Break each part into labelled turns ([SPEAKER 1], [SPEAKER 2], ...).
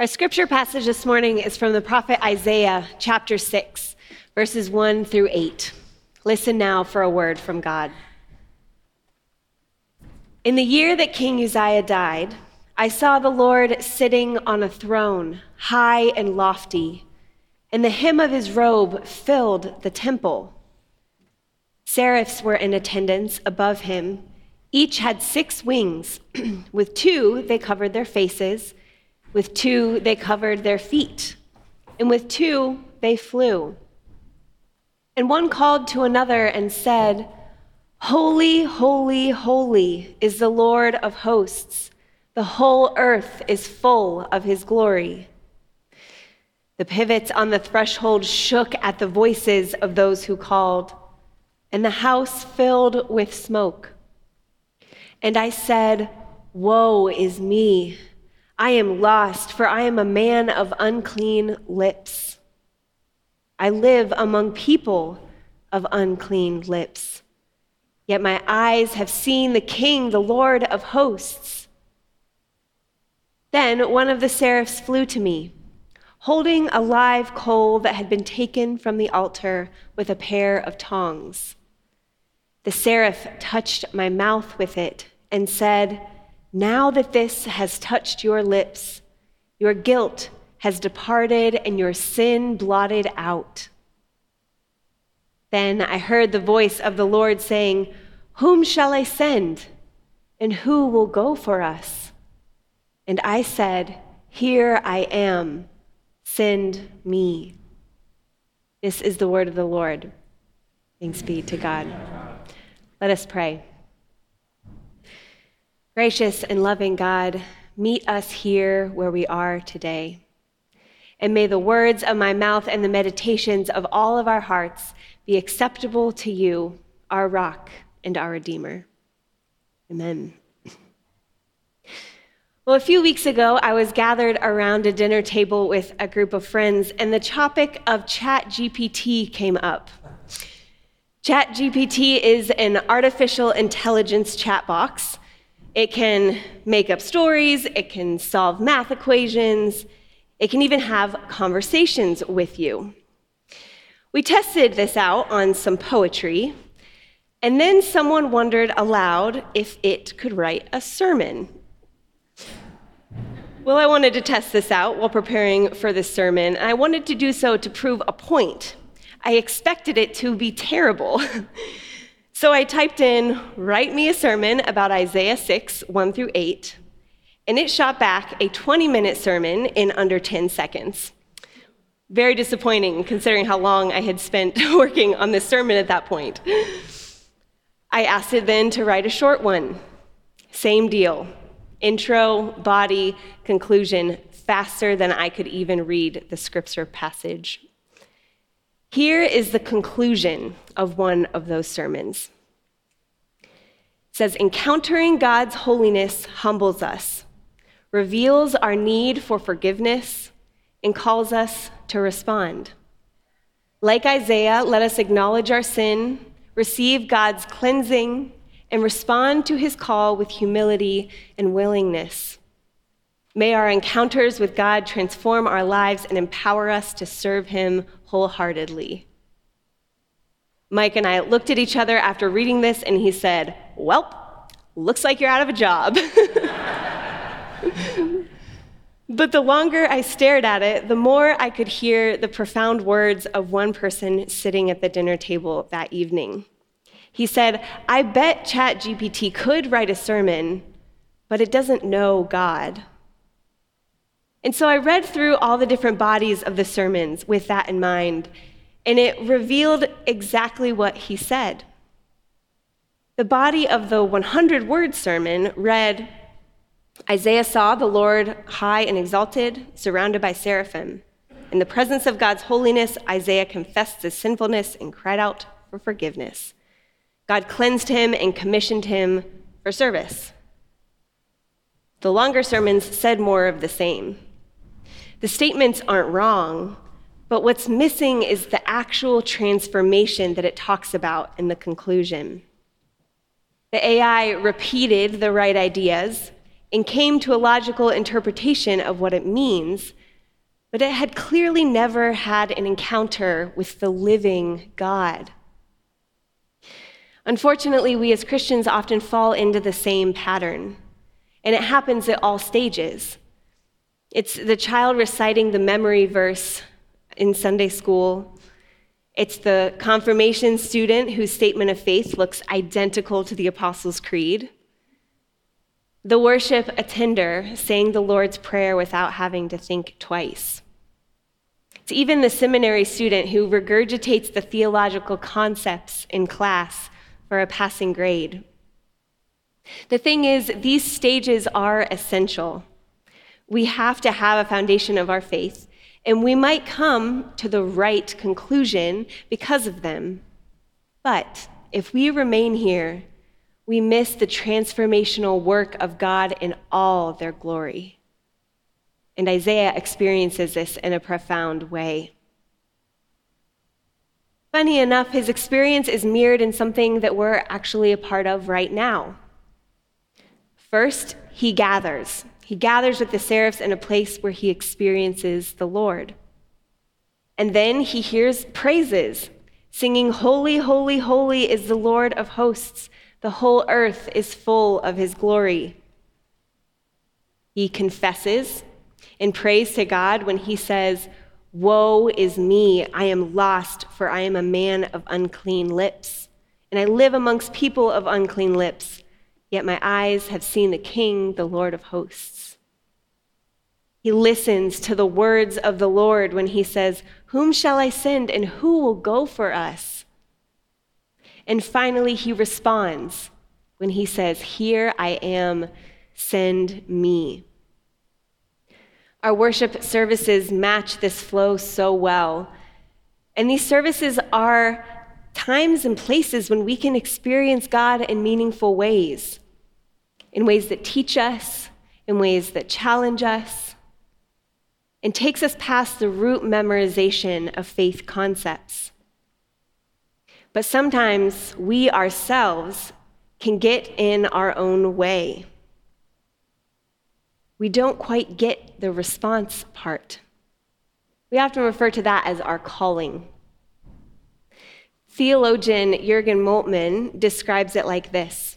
[SPEAKER 1] Our scripture passage this morning is from the prophet Isaiah, chapter 6, verses 1 through 8. Listen now for a word from God. In the year that King Uzziah died, I saw the Lord sitting on a throne, high and lofty, and the hem of his robe filled the temple. Seraphs were in attendance above him. Each had six wings. With two, they covered their faces. With two, they covered their feet. And with two, they flew. And one called to another and said, Holy, holy, holy is the Lord of hosts. The whole earth is full of his glory. The pivots on the threshold shook at the voices of those who called, and the house filled with smoke. And I said, Woe is me! I am lost, for I am a man of unclean lips. I live among people of unclean lips. Yet my eyes have seen the King, the Lord of hosts. Then one of the seraphs flew to me, holding a live coal that had been taken from the altar with a pair of tongs. The seraph touched my mouth with it and said, now that this has touched your lips, your guilt has departed and your sin blotted out. Then I heard the voice of the Lord saying, Whom shall I send? And who will go for us? And I said, Here I am. Send me. This is the word of the Lord. Thanks be to God. Let us pray. Gracious and loving God, meet us here where we are today. And may the words of my mouth and the meditations of all of our hearts be acceptable to you, our rock and our Redeemer. Amen. Well, a few weeks ago, I was gathered around a dinner table with a group of friends, and the topic of ChatGPT came up. ChatGPT is an artificial intelligence chat box it can make up stories, it can solve math equations, it can even have conversations with you. We tested this out on some poetry, and then someone wondered aloud if it could write a sermon. Well, I wanted to test this out while preparing for this sermon, and I wanted to do so to prove a point. I expected it to be terrible. So I typed in, write me a sermon about Isaiah 6, 1 through 8, and it shot back a 20 minute sermon in under 10 seconds. Very disappointing considering how long I had spent working on this sermon at that point. I asked it then to write a short one. Same deal. Intro, body, conclusion, faster than I could even read the scripture passage. Here is the conclusion of one of those sermons. It says, Encountering God's holiness humbles us, reveals our need for forgiveness, and calls us to respond. Like Isaiah, let us acknowledge our sin, receive God's cleansing, and respond to his call with humility and willingness. May our encounters with God transform our lives and empower us to serve him wholeheartedly. Mike and I looked at each other after reading this, and he said, Well, looks like you're out of a job. but the longer I stared at it, the more I could hear the profound words of one person sitting at the dinner table that evening. He said, I bet ChatGPT could write a sermon, but it doesn't know God. And so I read through all the different bodies of the sermons with that in mind, and it revealed exactly what he said. The body of the 100 word sermon read Isaiah saw the Lord high and exalted, surrounded by seraphim. In the presence of God's holiness, Isaiah confessed his sinfulness and cried out for forgiveness. God cleansed him and commissioned him for service. The longer sermons said more of the same. The statements aren't wrong, but what's missing is the actual transformation that it talks about in the conclusion. The AI repeated the right ideas, and came to a logical interpretation of what it means, but it had clearly never had an encounter with the living God. Unfortunately, we as Christians often fall into the same pattern, and it happens at all stages. It's the child reciting the memory verse in Sunday school. It's the confirmation student whose statement of faith looks identical to the Apostles' Creed. The worship attender saying the Lord's Prayer without having to think twice. It's even the seminary student who regurgitates the theological concepts in class for a passing grade. The thing is, these stages are essential. We have to have a foundation of our faith, and we might come to the right conclusion because of them. But if we remain here, we miss the transformational work of God in all their glory. And Isaiah experiences this in a profound way. Funny enough, his experience is mirrored in something that we're actually a part of right now. First, he gathers. He gathers with the seraphs in a place where he experiences the Lord. And then he hears praises, singing, Holy, holy, holy is the Lord of hosts. The whole earth is full of his glory. He confesses and prays to God when he says, Woe is me, I am lost, for I am a man of unclean lips, and I live amongst people of unclean lips, yet my eyes have seen the King, the Lord of hosts. He listens to the words of the Lord when he says, Whom shall I send, and who will go for us? And finally, he responds when he says, Here I am, send me. Our worship services match this flow so well. And these services are times and places when we can experience God in meaningful ways, in ways that teach us, in ways that challenge us, and takes us past the root memorization of faith concepts. But sometimes we ourselves can get in our own way we don't quite get the response part. We often refer to that as our calling. Theologian Jurgen Moltmann describes it like this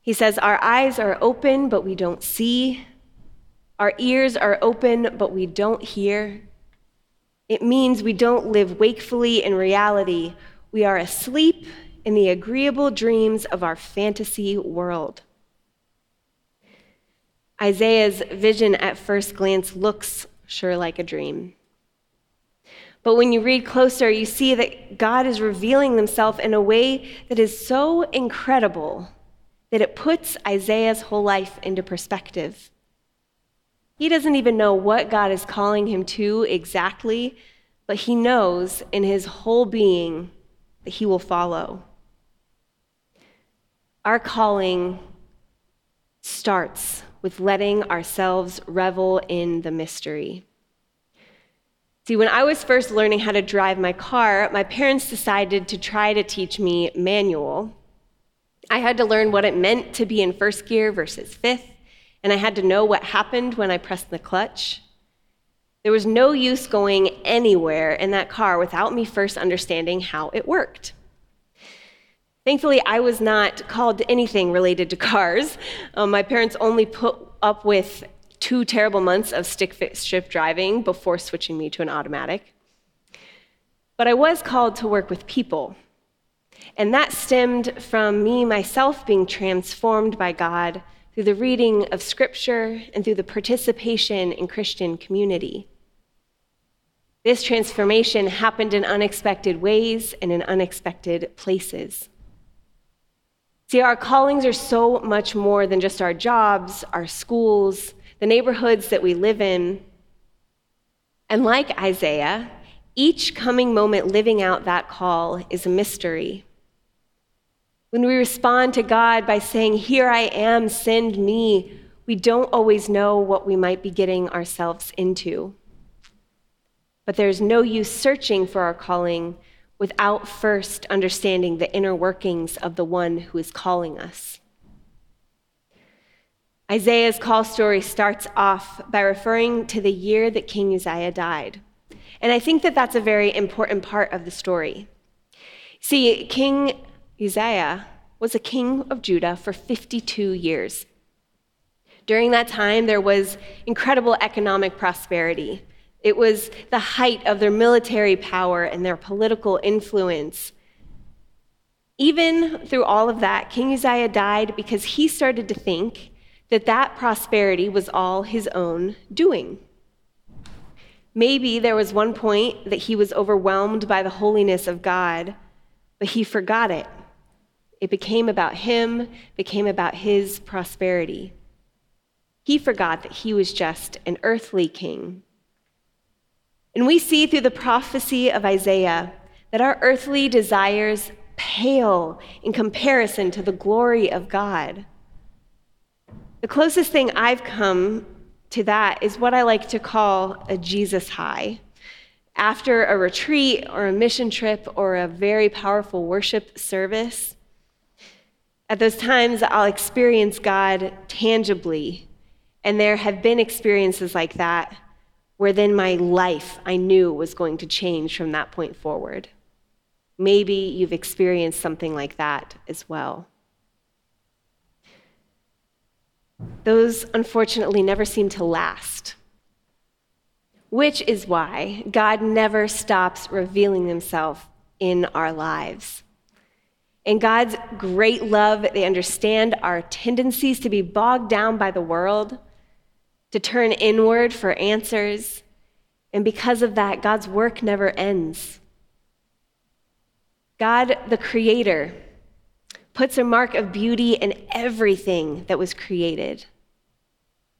[SPEAKER 1] He says, Our eyes are open, but we don't see. Our ears are open, but we don't hear. It means we don't live wakefully in reality. We are asleep in the agreeable dreams of our fantasy world. Isaiah's vision at first glance looks sure like a dream. But when you read closer, you see that God is revealing himself in a way that is so incredible that it puts Isaiah's whole life into perspective. He doesn't even know what God is calling him to exactly, but he knows in his whole being that he will follow. Our calling starts with letting ourselves revel in the mystery. See, when I was first learning how to drive my car, my parents decided to try to teach me manual. I had to learn what it meant to be in first gear versus fifth, and I had to know what happened when I pressed the clutch. There was no use going anywhere in that car without me first understanding how it worked. Thankfully, I was not called to anything related to cars. Um, my parents only put up with two terrible months of stick shift driving before switching me to an automatic. But I was called to work with people. And that stemmed from me myself being transformed by God through the reading of Scripture and through the participation in Christian community. This transformation happened in unexpected ways and in unexpected places. See, our callings are so much more than just our jobs, our schools, the neighborhoods that we live in. And like Isaiah, each coming moment living out that call is a mystery. When we respond to God by saying, Here I am, send me, we don't always know what we might be getting ourselves into. But there's no use searching for our calling without first understanding the inner workings of the one who is calling us. Isaiah's call story starts off by referring to the year that King Uzziah died. And I think that that's a very important part of the story. See, King Uzziah was a king of Judah for 52 years. During that time, there was incredible economic prosperity. It was the height of their military power and their political influence. Even through all of that, King Uzziah died because he started to think that that prosperity was all his own doing. Maybe there was one point that he was overwhelmed by the holiness of God, but he forgot it. It became about him, became about his prosperity. He forgot that he was just an earthly king. And we see through the prophecy of Isaiah that our earthly desires pale in comparison to the glory of God. The closest thing I've come to that is what I like to call a Jesus high. After a retreat or a mission trip or a very powerful worship service, at those times I'll experience God tangibly. And there have been experiences like that where then my life I knew was going to change from that point forward. Maybe you've experienced something like that as well. Those unfortunately never seem to last, which is why God never stops revealing himself in our lives. In God's great love, they understand our tendencies to be bogged down by the world, to turn inward for answers. And because of that, God's work never ends. God, the Creator, puts a mark of beauty in everything that was created.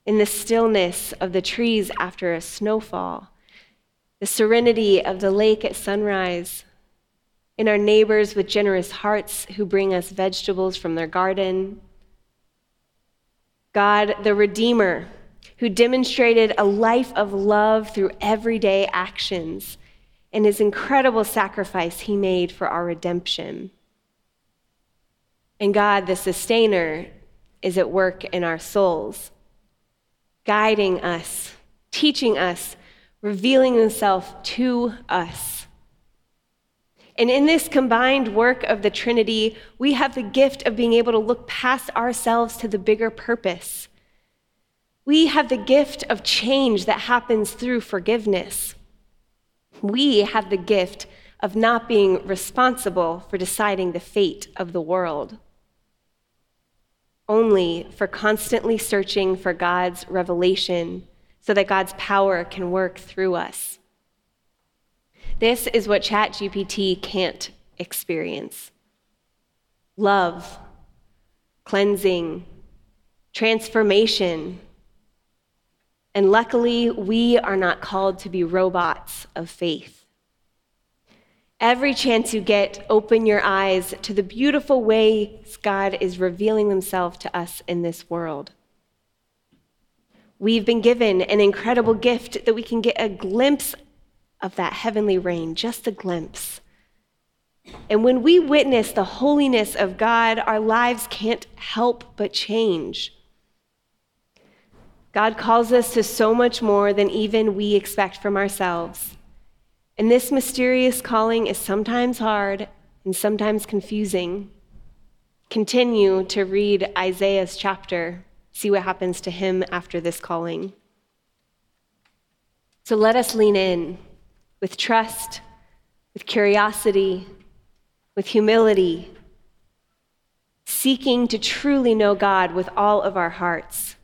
[SPEAKER 1] In the stillness of the trees after a snowfall, the serenity of the lake at sunrise, in our neighbors with generous hearts who bring us vegetables from their garden. God, the Redeemer, who demonstrated a life of love through everyday actions and his incredible sacrifice he made for our redemption. And God, the sustainer, is at work in our souls, guiding us, teaching us, revealing himself to us. And in this combined work of the Trinity, we have the gift of being able to look past ourselves to the bigger purpose. We have the gift of change that happens through forgiveness. We have the gift of not being responsible for deciding the fate of the world only for constantly searching for God's revelation so that God's power can work through us. This is what ChatGPT can't experience love, cleansing, transformation. And luckily, we are not called to be robots of faith. Every chance you get, open your eyes to the beautiful ways God is revealing himself to us in this world. We've been given an incredible gift that we can get a glimpse of that heavenly reign, just a glimpse. And when we witness the holiness of God, our lives can't help but change. God calls us to so much more than even we expect from ourselves. And this mysterious calling is sometimes hard and sometimes confusing. Continue to read Isaiah's chapter, see what happens to him after this calling. So let us lean in with trust, with curiosity, with humility, seeking to truly know God with all of our hearts.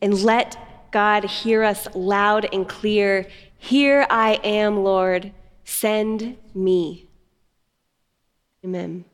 [SPEAKER 1] And let God hear us loud and clear here I am, Lord, send me. Amen.